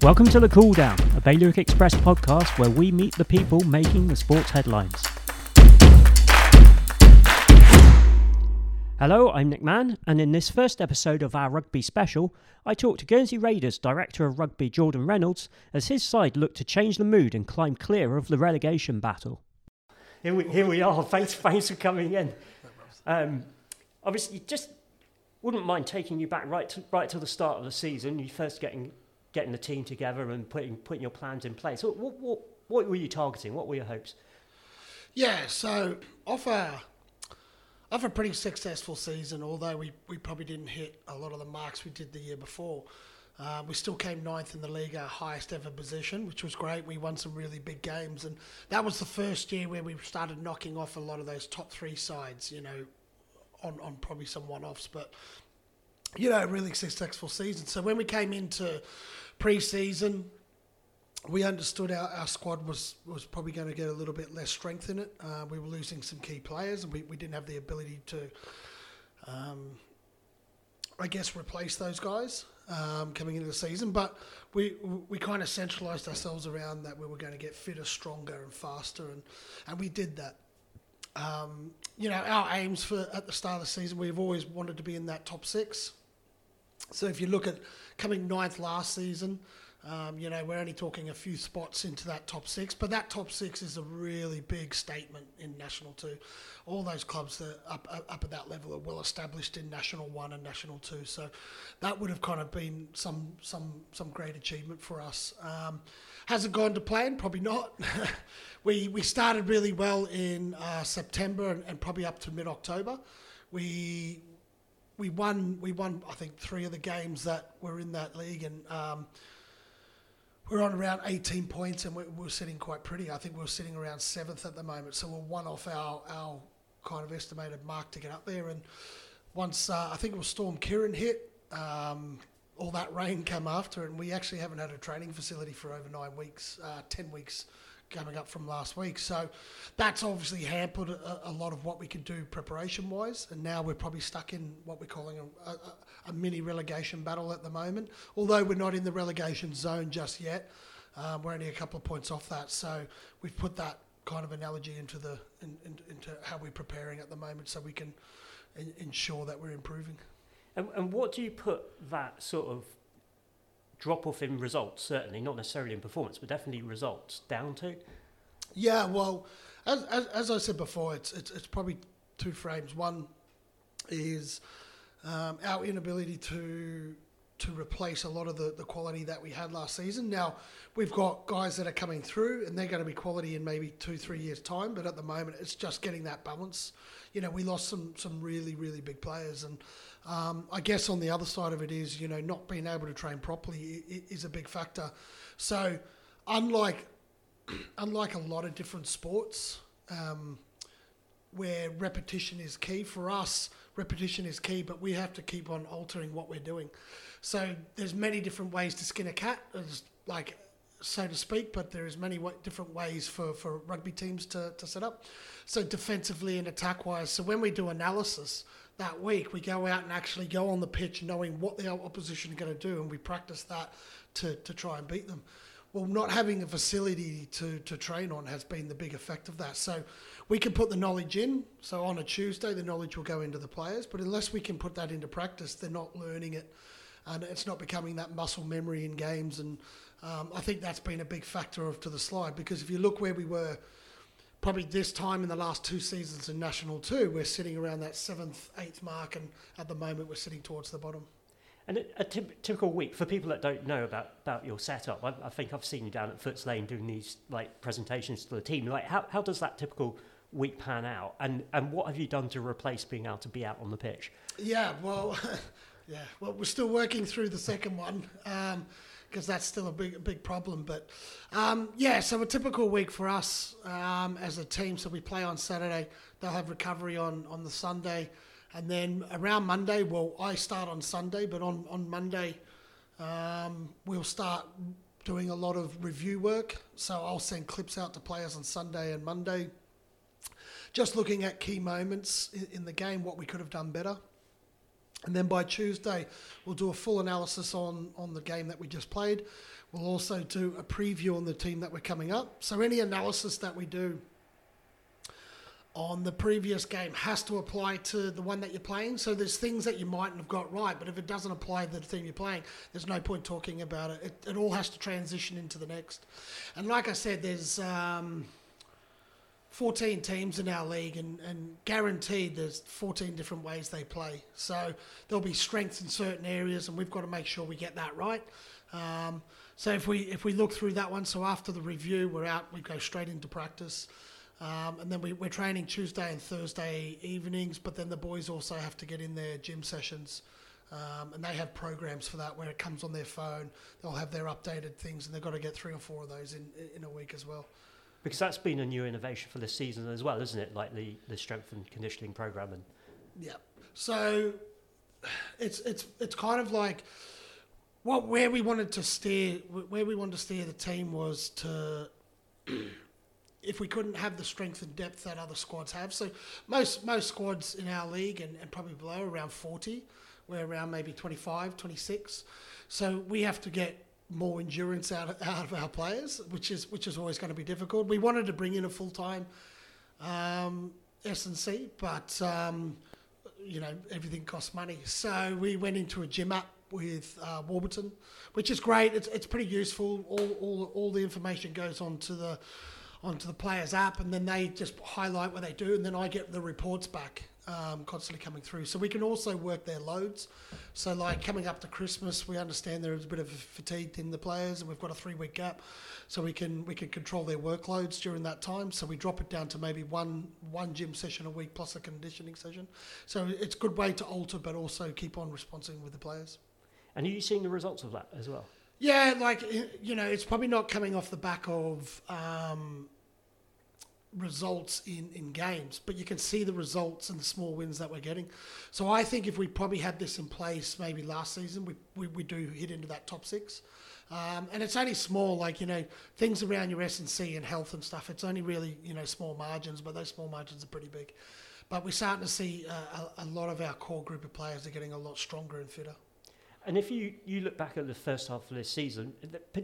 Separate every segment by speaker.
Speaker 1: Welcome to The Cool Down, a Bailiwick Express podcast where we meet the people making the sports headlines. Hello, I'm Nick Mann, and in this first episode of our rugby special, I talk to Guernsey Raiders Director of Rugby Jordan Reynolds as his side look to change the mood and climb clear of the relegation battle. Here we, here we are. Thanks, thanks for coming in. Um, obviously, just wouldn't mind taking you back right to, right to the start of the season. You first getting getting the team together and putting putting your plans in place. What what what, were you targeting? What were your hopes?
Speaker 2: Yeah, so off a off a pretty successful season, although we, we probably didn't hit a lot of the marks we did the year before. Uh, we still came ninth in the league, our highest ever position, which was great. We won some really big games, and that was the first year where we started knocking off a lot of those top three sides. You know, on on probably some one offs, but you know, really successful season. So when we came into pre-season, we understood our, our squad was, was probably going to get a little bit less strength in it. Uh, we were losing some key players, and we, we didn't have the ability to, um, I guess, replace those guys um, coming into the season. But we we kind of centralised ourselves around that we were going to get fitter, stronger, and faster, and and we did that. Um, you know, our aims for at the start of the season, we've always wanted to be in that top six. So if you look at coming ninth last season, um, you know, we're only talking a few spots into that top six, but that top six is a really big statement in National Two. All those clubs that up, up, at that level are well established in National One and National Two, so that would have kind of been some some some great achievement for us. Um, has it gone to plan? Probably not. we we started really well in uh, September and, and probably up to mid October. We we won we won I think three of the games that were in that league and. Um, we're on around 18 points and we're, we're, sitting quite pretty. I think we're sitting around seventh at the moment, so we're one off our, our kind of estimated mark to get up there. And once uh, I think it was Storm Ciarán hit, um, all that rain came after, and we actually haven't had a training facility for over nine weeks, uh, 10 weeks coming up from last week. So that's obviously hampered a, a lot of what we could do preparation wise. And now we're probably stuck in what we're calling a, a, a, mini relegation battle at the moment. Although we're not in the relegation zone just yet, um, we're only a couple of points off that. So we've put that kind of analogy into the in, in, into how we're preparing at the moment, so we can in, ensure that we're improving.
Speaker 1: And, and what do you put that sort of drop off in results, certainly, not necessarily in performance, but definitely results down to?
Speaker 2: Yeah, well, as, as, as I said before, it's, it's, it's probably two frames. One is um, our inability to to replace a lot of the, the quality that we had last season. Now, we've got guys that are coming through and they're going to be quality in maybe two, three years' time, but at the moment it's just getting that balance. You know, we lost some some really, really big players and um, I guess on the other side of it is, you know, not being able to train properly is a big factor. So, unlike unlike a lot of different sports, um, where repetition is key for us, repetition is key, but we have to keep on altering what we're doing. So there's many different ways to skin a cat, like so to speak, but there is many w- different ways for, for rugby teams to, to set up. So defensively and attack wise. So when we do analysis, that week, we go out and actually go on the pitch knowing what the opposition are going to do, and we practice that to, to try and beat them. Well, not having a facility to, to train on has been the big effect of that. So we can put the knowledge in. So on a Tuesday, the knowledge will go into the players, but unless we can put that into practice, they're not learning it, and it's not becoming that muscle memory in games. And um, I think that's been a big factor of to the slide because if you look where we were probably this time in the last two seasons in National 2, we're sitting around that seventh, eighth mark, and at the moment we're sitting towards the bottom.
Speaker 1: And a, typical week for people that don't know about, about your setup, I, I, think I've seen you down at Footes Lane doing these like presentations to the team. Like, how, how does that typical week pan out, and and what have you done to replace being able to be out on the pitch?
Speaker 2: Yeah, well, yeah, well, we're still working through the second one. Um, because that's still a big big problem. But um, yeah, so a typical week for us um, as a team. So we play on Saturday. They'll have recovery on on the Sunday, and then around Monday. Well, I start on Sunday, but on on Monday um, we'll start doing a lot of review work. So I'll send clips out to players on Sunday and Monday. Just looking at key moments in the game, what we could have done better. And then by Tuesday, we'll do a full analysis on, on the game that we just played. We'll also do a preview on the team that we're coming up. So any analysis that we do on the previous game has to apply to the one that you're playing. So there's things that you mightn't have got right, but if it doesn't apply to the team you're playing, there's no point talking about it. It, it all has to transition into the next. And like I said, there's um, 14 teams in our league, and, and guaranteed there's 14 different ways they play. So there'll be strengths in certain areas, and we've got to make sure we get that right. Um, so if we if we look through that one, so after the review, we're out, we go straight into practice. Um, and then we, we're training Tuesday and Thursday evenings, but then the boys also have to get in their gym sessions. Um, and they have programs for that where it comes on their phone. They'll have their updated things, and they've got to get three or four of those in, in a week as well.
Speaker 1: Because that's been a new innovation for this season as well, isn't it? Like the, the strength and conditioning program. And
Speaker 2: yeah, so it's it's it's kind of like what where we wanted to steer where we wanted to steer the team was to if we couldn't have the strength and depth that other squads have. So most most squads in our league and, and probably below around 40. We're around maybe 25, 26. So we have to get more endurance out of, out of our players, which is which is always going to be difficult. We wanted to bring in a full time um, S&C, but um, you know everything costs money. So we went into a gym app with uh, Warburton, which is great. It's, it's pretty useful. All, all all the information goes on to the onto the players app, and then they just highlight what they do, and then I get the reports back um, constantly coming through. So we can also work their loads. So like coming up to Christmas, we understand there is a bit of fatigue in the players, and we've got a three week gap, so we can we can control their workloads during that time. So we drop it down to maybe one one gym session a week plus a conditioning session. So it's a good way to alter, but also keep on responding with the players.
Speaker 1: And are you seeing the results of that as well?
Speaker 2: Yeah, like you know, it's probably not coming off the back of um, results in, in games, but you can see the results and the small wins that we're getting. So I think if we probably had this in place maybe last season, we we, we do hit into that top six. Um, and it's only small, like you know, things around your S and C and health and stuff. It's only really you know small margins, but those small margins are pretty big. But we're starting to see uh, a, a lot of our core group of players are getting a lot stronger and fitter.
Speaker 1: And if you, you look back at the first half of this season,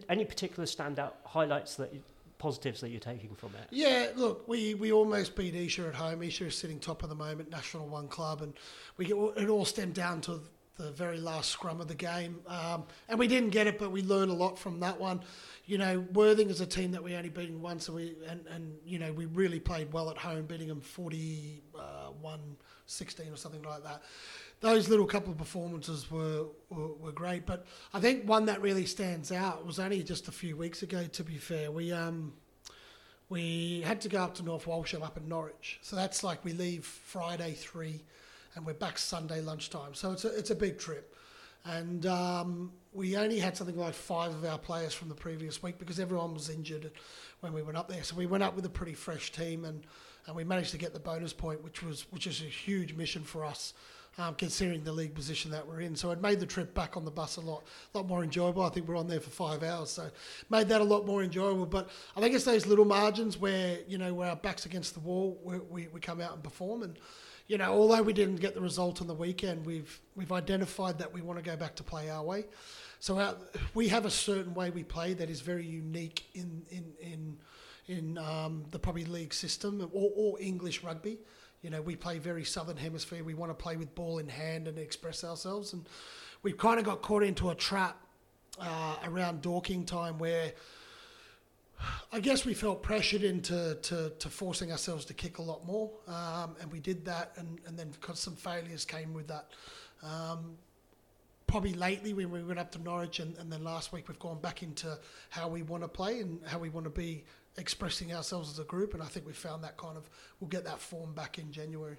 Speaker 1: any particular standout highlights that positives that you're taking from it?
Speaker 2: Yeah, look, we, we almost beat Esher at home. Esher is sitting top of the moment, National One club, and we get, it all stemmed down to the very last scrum of the game. Um, and we didn't get it, but we learned a lot from that one. You know, Worthing is a team that we only beaten once, and we and, and you know we really played well at home, beating them 41 uh, 16 or something like that those little couple of performances were, were, were great. But I think one that really stands out was only just a few weeks ago. To be fair, we um, we had to go up to North Walsham up in Norwich. So that's like we leave Friday three, and we're back Sunday lunchtime. So it's a it's a big trip, and um, we only had something like five of our players from the previous week because everyone was injured when we went up there. So we went up with a pretty fresh team and. And we managed to get the bonus point, which was which is a huge mission for us um, considering the league position that we're in. So it made the trip back on the bus a lot, lot more enjoyable. I think we're on there for five hours, so made that a lot more enjoyable. But I think it's those little margins where you know where our backs against the wall, we, we come out and perform. And you know, although we didn't get the result on the weekend, we've we've identified that we want to go back to play our way. So our, we have a certain way we play that is very unique in in in in um, the probably league system or, or English rugby you know, we play very southern hemisphere. We want to play with ball in hand and express ourselves. And we've kind of got caught into a trap uh, around Dorking time where I guess we felt pressured into to, to forcing ourselves to kick a lot more. Um, and we did that. And, and then because some failures came with that. Um, probably lately when we went up to Norwich and, and then last week we've gone back into how we want to play and how we want to be expressing ourselves as a group, and I think we found that kind of we'll get that form back in January.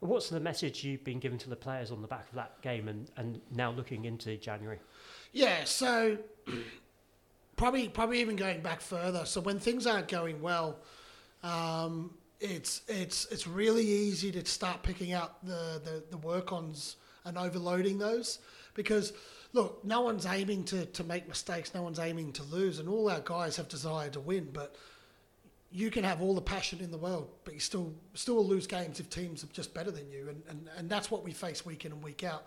Speaker 1: What's the message you've been given to the players on the back of that game, and, and now looking into January?
Speaker 2: Yeah, so probably probably even going back further. So when things aren't going well, um, it's it's it's really easy to start picking out the, the, the work ons and overloading those because look, no one's aiming to, to make mistakes, no one's aiming to lose, and all our guys have desire to win, but you can have all the passion in the world, but you still still lose games if teams are just better than you, and, and, and that's what we face week in and week out.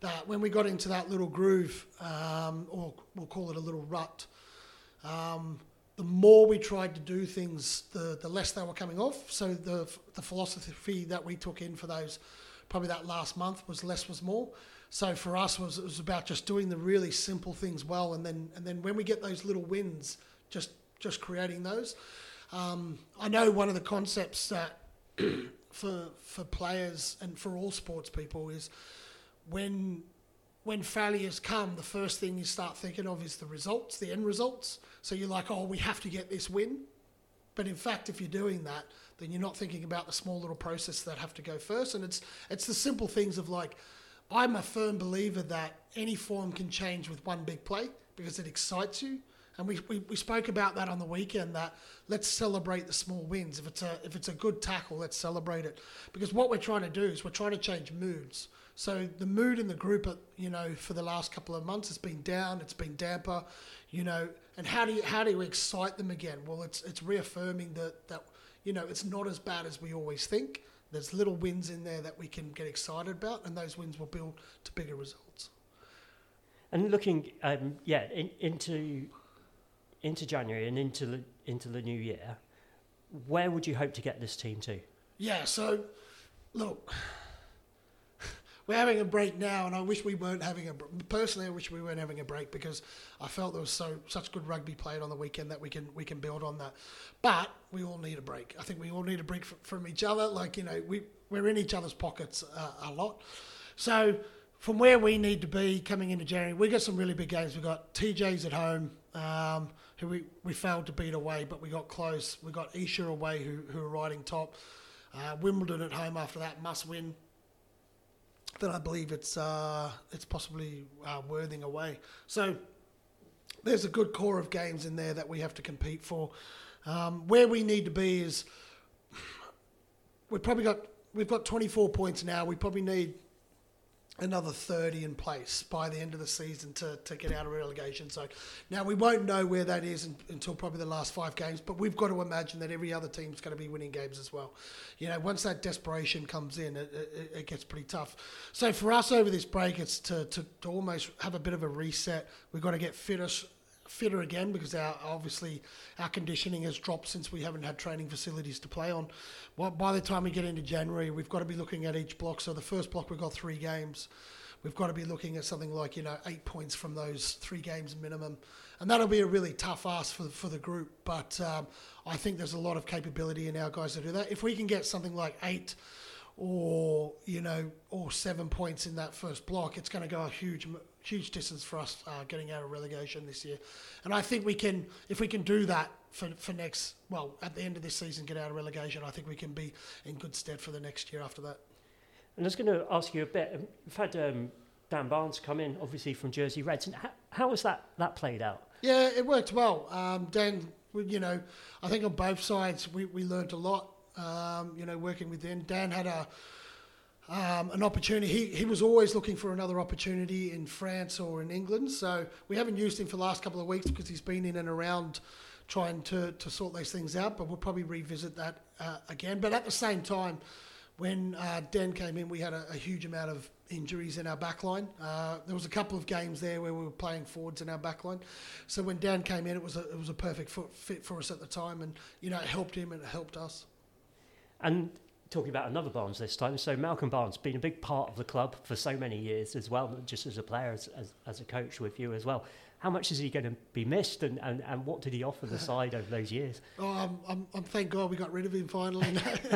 Speaker 2: That when we got into that little groove, um, or we'll call it a little rut, um, the more we tried to do things, the, the less they were coming off. So the the philosophy that we took in for those, probably that last month was less was more. So for us, was it was about just doing the really simple things well, and then and then when we get those little wins, just just creating those. Um, I know one of the concepts that for for players and for all sports people is when when failures come, the first thing you start thinking of is the results, the end results. So you're like, oh, we have to get this win. But in fact, if you're doing that, then you're not thinking about the small little process that have to go first. And it's it's the simple things of like, I'm a firm believer that any form can change with one big play because it excites you. And we, we, we spoke about that on the weekend that let's celebrate the small wins. If it's a if it's a good tackle, let's celebrate it. Because what we're trying to do is we're trying to change moods. So the mood in the group, uh, you know, for the last couple of months, it's been down. It's been damper, you know. And how do you how do you excite them again? Well, it's it's reaffirming that that you know it's not as bad as we always think. There's little wins in there that we can get excited about, and those wins will build to bigger results.
Speaker 1: And looking, um, yeah, in, into into January and into the, into the new year, where would you hope to get this team to?
Speaker 2: Yeah, so look, we're having a break now, and I wish we weren't having a. Personally, I wish we weren't having a break because I felt there was so such good rugby played on the weekend that we can we can build on that. But we all need a break. I think we all need a break from each other. Like you know, we we're in each other's pockets uh, a lot. So from where we need to be coming into January, we got some really big games. We got TJ's at home. Um, who we, we failed to beat away, but we got close. We got Esher away, who, who are riding top. Uh, Wimbledon at home after that, must win. Then I believe it's uh, it's possibly uh, Worthing away. So there's a good core of games in there that we have to compete for. Um, where we need to be is we've probably got we've got 24 points now. We probably need another 30 in place by the end of the season to, to get out of relegation zone. Now, we won't know where that is until probably the last five games, but we've got to imagine that every other team's going to be winning games as well. You know, once that desperation comes in, it, it, it gets pretty tough. So for us over this break, it's to, to, to almost have a bit of a reset. We've got to get fitter fitter again because our obviously our conditioning has dropped since we haven't had training facilities to play on. Well, by the time we get into January, we've got to be looking at each block. So the first block we've got three games. We've got to be looking at something like you know eight points from those three games minimum, and that'll be a really tough ask for for the group. But um, I think there's a lot of capability in our guys to do that. If we can get something like eight or you know or seven points in that first block, it's going to go a huge huge distance for us uh, getting out of relegation this year. And I think we can, if we can do that for, for next, well, at the end of this season, get out of relegation, I think we can be in good stead for the next year after that.
Speaker 1: And I was going to ask you a bit. We've had um, Dan Barnes come in, obviously from Jersey Reds, and how, how was that that played out?
Speaker 2: Yeah, it worked well. Um, Dan, you know, I think on both sides we, we learned a lot. Um, you know, working with Dan. Dan had a um, an opportunity. He, he was always looking for another opportunity in France or in England. So we haven't used him for the last couple of weeks because he's been in and around trying to, to sort those things out. But we'll probably revisit that uh, again. But at the same time, when uh, Dan came in, we had a, a, huge amount of injuries in our backline. Uh, there was a couple of games there where we were playing forwards in our backline. So when Dan came in, it was a, it was a perfect fit for us at the time, and you know it helped him and it helped us.
Speaker 1: And talking about another Barnes this time. So Malcolm Barnes been a big part of the club for so many years as well, just as a player, as, as, as a coach with you as well. How much is he going to be missed, and, and, and what did he offer the side over those years?
Speaker 2: Oh, I'm, I'm, I'm thank God we got rid of him finally.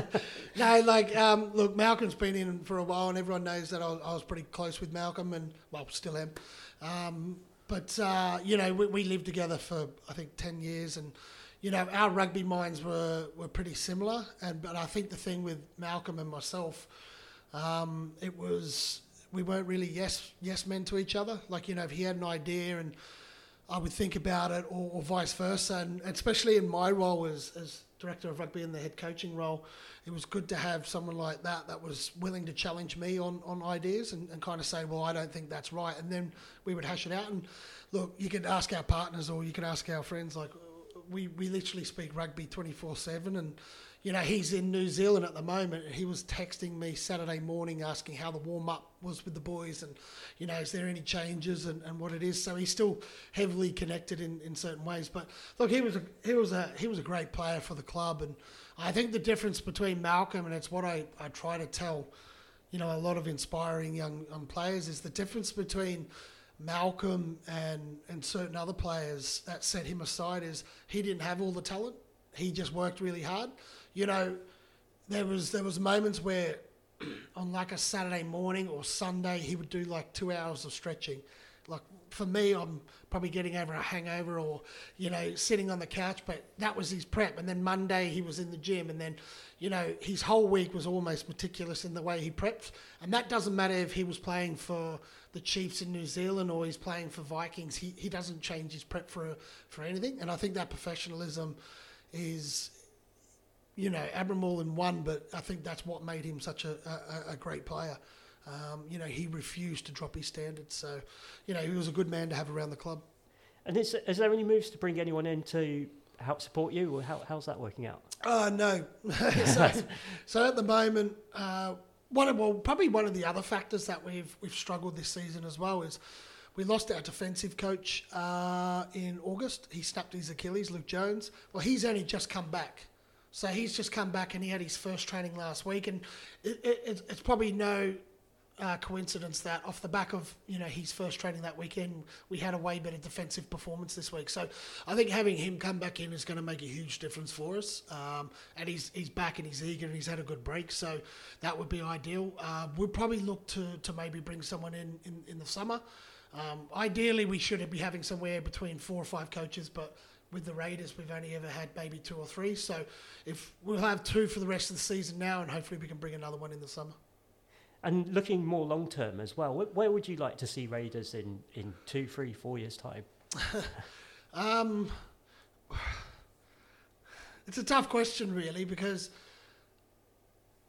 Speaker 2: no, like um, look, Malcolm's been in for a while, and everyone knows that I was, I was pretty close with Malcolm, and well, still am. Um, but uh, you know, we, we lived together for I think ten years, and you know, our rugby minds were, were pretty similar. And but I think the thing with Malcolm and myself, um, it was we weren't really yes yes men to each other. Like you know, if he had an idea and I would think about it, or, or vice versa. And especially in my role as, as director of rugby and the head coaching role, it was good to have someone like that that was willing to challenge me on, on ideas and, and kind of say, well, I don't think that's right. And then we would hash it out. And look, you could ask our partners or you could ask our friends, like, we, we literally speak rugby 24 7. And, you know, he's in New Zealand at the moment. He was texting me Saturday morning asking how the warm up was with the boys and, you know, is there any changes and, and what it is. So he's still heavily connected in, in certain ways. But look, he was, a, he, was a, he was a great player for the club. And I think the difference between Malcolm, and it's what I, I try to tell, you know, a lot of inspiring young, young players, is the difference between Malcolm and and certain other players that set him aside is he didn't have all the talent. He just worked really hard. You know, there was there was moments where on like a Saturday morning or Sunday he would do like two hours of stretching. Like for me, I'm probably getting over a hangover or you know sitting on the couch, but that was his prep. And then Monday he was in the gym, and then you know his whole week was almost meticulous in the way he prepped. And that doesn't matter if he was playing for the Chiefs in New Zealand or he's playing for Vikings. He he doesn't change his prep for for anything. And I think that professionalism is you know, admirable in one, but I think that's what made him such a, a, a great player. Um, you know, he refused to drop his standards. So, you know, he was a good man to have around the club.
Speaker 1: And is, is there any moves to bring anyone in to help support you, or how, how's that working out?
Speaker 2: Uh, no. so, so at the moment, uh, one well, probably one of the other factors that we've we've struggled this season as well is we lost our defensive coach uh, in August. He snapped his Achilles, Luke Jones. Well, he's only just come back. So he's just come back and he had his first training last week, and it, it, it's probably no uh, coincidence that off the back of you know his first training that weekend, we had a way better defensive performance this week. So I think having him come back in is going to make a huge difference for us. Um, and he's he's back and he's eager and he's had a good break, so that would be ideal. Uh, we'll probably look to to maybe bring someone in in, in the summer. Um, ideally, we should be having somewhere between four or five coaches, but with the Raiders, we've only ever had maybe two or three. So if we'll have two for the rest of the season now, and hopefully we can bring another one in the summer.
Speaker 1: And looking more long term as well, where would you like to see Raiders in, in two, three, four years' time?
Speaker 2: um, it's a tough question, really, because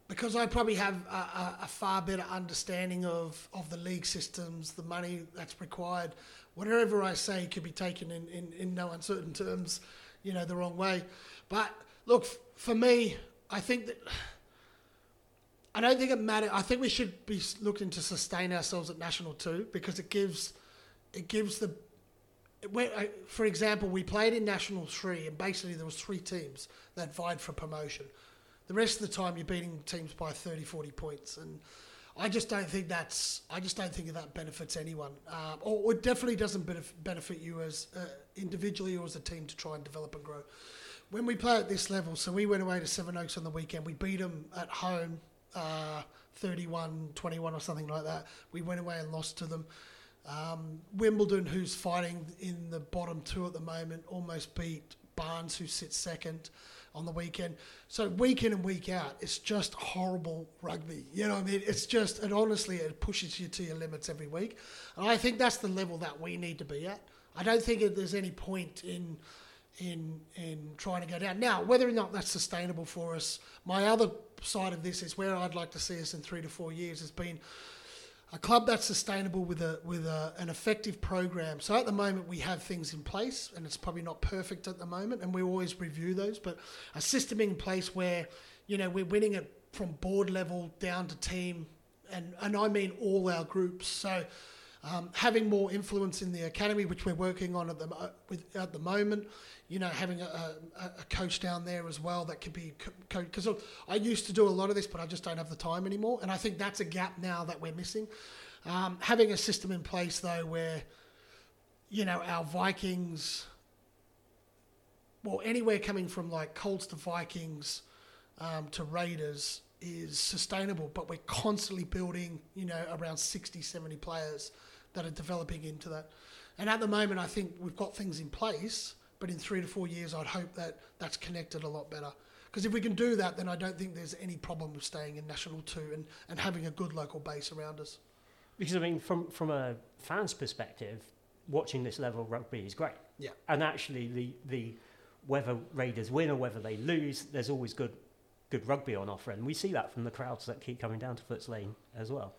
Speaker 2: because I probably have a, a, a, far better understanding of, of the league systems, the money that's required. Whatever I say could be taken in, in, in no uncertain terms, you know, the wrong way. But look, for me, I think that I don't think it matters. I think we should be looking to sustain ourselves at national too because it gives it gives the. For example, we played in national three, and basically there was three teams that vied for promotion. The rest of the time, you're beating teams by 30, 40 points, and I just don't think that's. I just don't think that benefits anyone, um, or it definitely doesn't benefit you as uh, individually or as a team to try and develop and grow. When we play at this level, so we went away to Sevenoaks on the weekend. We beat them at home uh, 31 21 or something like that. We went away and lost to them. Um, Wimbledon, who's fighting in the bottom two at the moment, almost beat Barnes, who sits second on the weekend. So week in and week out, it's just horrible rugby. You know what I mean? It's just, and honestly, it pushes you to your limits every week. And I think that's the level that we need to be at. I don't think there's any point in in in trying to go down. Now, whether or not that's sustainable for us, my other side of this is where I'd like to see us in three to four years has been a club that's sustainable with a with a, an effective program. So at the moment we have things in place, and it's probably not perfect at the moment, and we always review those. But a system in place where you know we're winning it from board level down to team, and and I mean all our groups. So um, having more influence in the academy, which we're working on at the with, at the moment, you know, having a, a, a coach down there as well that could be coach. Because I used to do a lot of this, but I just don't have the time anymore, and I think that's a gap now that we're missing. Um, having a system in place though, where you know our Vikings, well, anywhere coming from like Colts to Vikings um, to Raiders is sustainable, but we're constantly building, you know, around 60, 70 players that are developing into that. And at the moment, I think we've got things in place, but in three to four years, I'd hope that that's connected a lot better. Because if we can do that, then I don't think there's any problem with staying in National 2 and, and having a good local base around us.
Speaker 1: Because, I mean, from, from a fan's perspective, watching this level of rugby is great.
Speaker 2: Yeah.
Speaker 1: And actually, the, the whether Raiders win or whether they lose, there's always good good rugby on offer, and we see that from the crowds that keep coming down to Footes Lane as well.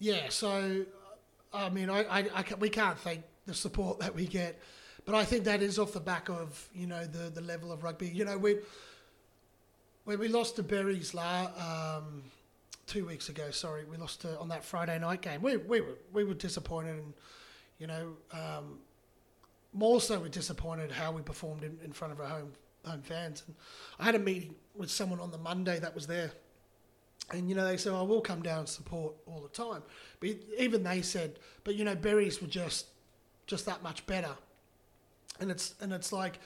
Speaker 2: Yeah, so I mean, I, I, I can, we can't thank the support that we get. but I think that is off the back of you know the the level of rugby. You know, we when we lost to Berries la, um, two weeks ago, sorry, we lost to, on that Friday night game. We we were we were disappointed, and you know, um, more so we're disappointed how we performed in, in front of our home home fans. And I had a meeting with someone on the Monday that was there. And you know they said, oh, "I will come down and support all the time," but even they said, "But you know, berries were just, just that much better." And it's and it's like,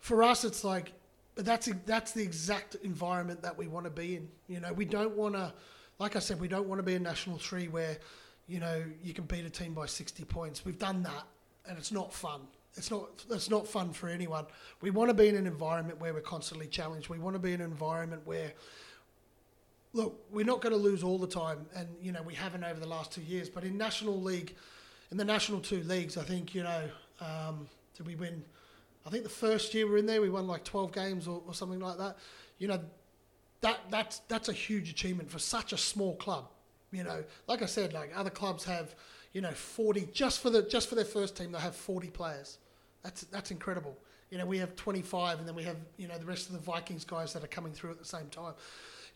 Speaker 2: for us, it's like, but that's that's the exact environment that we want to be in. You know, we don't want to, like I said, we don't want to be a national three where, you know, you can beat a team by sixty points. We've done that, and it's not fun. It's not it's not fun for anyone. We want to be in an environment where we're constantly challenged. We want to be in an environment where look, we're not going to lose all the time, and you know we haven't over the last two years. But in national league, in the national two leagues, I think you know um, did we win? I think the first year we were in there, we won like twelve games or, or something like that. You know, that that's that's a huge achievement for such a small club. You know, like I said, like other clubs have, you know, forty just for the just for their first team they have forty players. That's that's incredible. You know, we have 25, and then we have you know the rest of the Vikings guys that are coming through at the same time.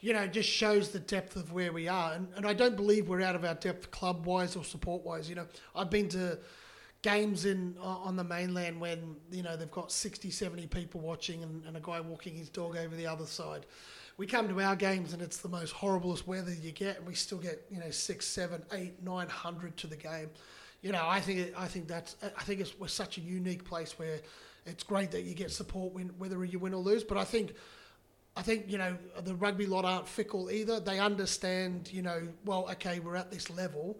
Speaker 2: You know, just shows the depth of where we are, and, and I don't believe we're out of our depth club wise or support wise. You know, I've been to games in on the mainland when you know they've got 60 70 people watching and, and, a guy walking his dog over the other side we come to our games and it's the most horriblest weather you get and we still get you know six seven eight nine hundred to the game you know, I think I think that's I think it's we're such a unique place where it's great that you get support when, whether you win or lose. But I think I think you know the rugby lot aren't fickle either. They understand, you know, well, okay, we're at this level.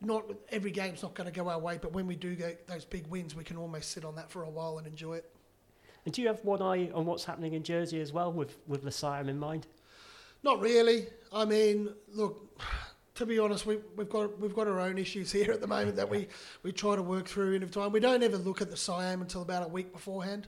Speaker 2: Not every game's not going to go our way, but when we do get those big wins, we can almost sit on that for a while and enjoy it.
Speaker 1: And do you have one eye on what's happening in Jersey as well, with with the Siam in mind?
Speaker 2: Not really. I mean, look, to be honest, we, we've got we've got our own issues here at the moment that we, we try to work through in time. We don't ever look at the Siam until about a week beforehand,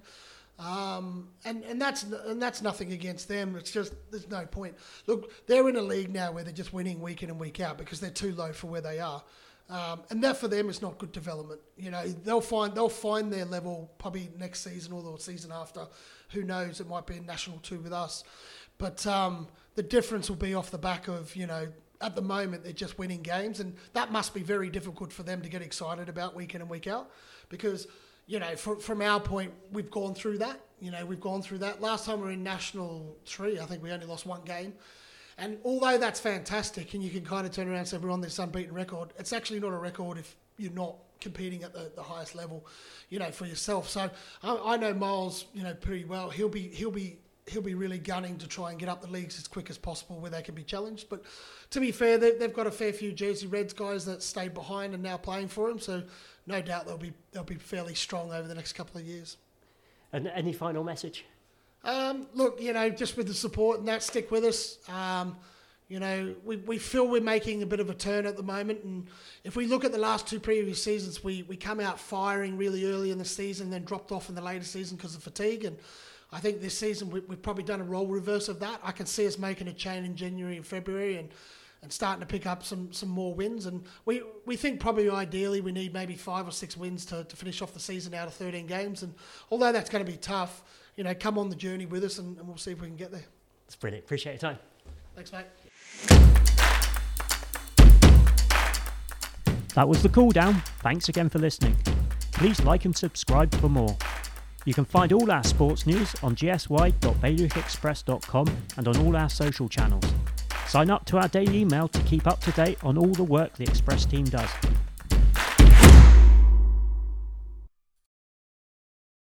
Speaker 2: um, and and that's and that's nothing against them. It's just there's no point. Look, they're in a league now where they're just winning week in and week out because they're too low for where they are, um, and that for them is not good development. You know, they'll find they'll find their level probably next season or the season after. Who knows? It might be a national two with us, but um, the difference will be off the back of you know at the moment they're just winning games, and that must be very difficult for them to get excited about week in and week out, because you know for, from our point we've gone through that. You know we've gone through that. Last time we were in National Three, I think we only lost one game. And although that's fantastic, and you can kind of turn around and say we're on this unbeaten record, it's actually not a record if you're not competing at the, the highest level, you know, for yourself. So I, I know Miles, you know, pretty well. He'll be he'll be he'll be really gunning to try and get up the leagues as quick as possible where they can be challenged. But to be fair, they, have got a fair few Jersey Reds guys that stayed behind and now playing for them. So no doubt they'll be they'll be fairly strong over the next couple of years.
Speaker 1: And any final message?
Speaker 2: Um, look, you know, just with the support and that, stick with us. Um, you know, we, we feel we're making a bit of a turn at the moment. And if we look at the last two previous seasons, we, we come out firing really early in the season, then dropped off in the later season because of fatigue. And I think this season we, have probably done a role reverse of that. I can see us making a change in January and February and, and starting to pick up some, some more wins. And we, we think probably ideally we need maybe five or six wins to, to finish off the season out of 13 games. And although that's going to be tough, you know, come on the journey with us and, and we'll see if we can get there.
Speaker 1: That's brilliant. Appreciate your time.
Speaker 2: Thanks, mate.
Speaker 1: That was the cool down. Thanks again for listening. Please like and subscribe for more. You can find all our sports news on gsy.bailiwickexpress.com and on all our social channels. Sign up to our daily email to keep up to date on all the work the Express team does.